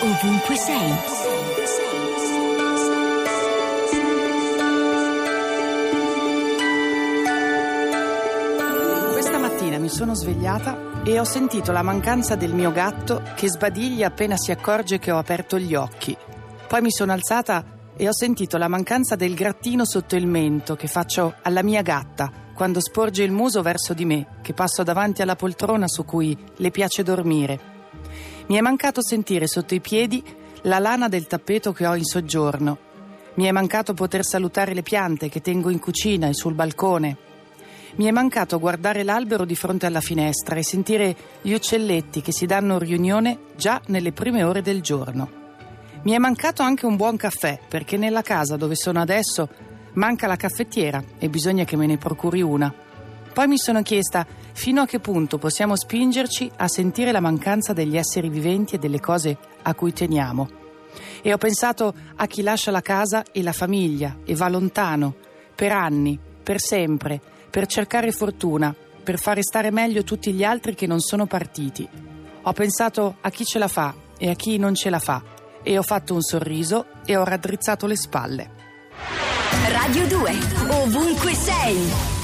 ovunque sei. Questa mattina mi sono svegliata e ho sentito la mancanza del mio gatto che sbadiglia appena si accorge che ho aperto gli occhi. Poi mi sono alzata e ho sentito la mancanza del grattino sotto il mento che faccio alla mia gatta quando sporge il muso verso di me, che passo davanti alla poltrona su cui le piace dormire. Mi è mancato sentire sotto i piedi la lana del tappeto che ho in soggiorno. Mi è mancato poter salutare le piante che tengo in cucina e sul balcone. Mi è mancato guardare l'albero di fronte alla finestra e sentire gli uccelletti che si danno riunione già nelle prime ore del giorno. Mi è mancato anche un buon caffè, perché nella casa dove sono adesso manca la caffettiera e bisogna che me ne procuri una. Poi mi sono chiesta fino a che punto possiamo spingerci a sentire la mancanza degli esseri viventi e delle cose a cui teniamo. E ho pensato a chi lascia la casa e la famiglia e va lontano, per anni, per sempre, per cercare fortuna, per fare stare meglio tutti gli altri che non sono partiti. Ho pensato a chi ce la fa e a chi non ce la fa e ho fatto un sorriso e ho raddrizzato le spalle. Radio 2, ovunque sei.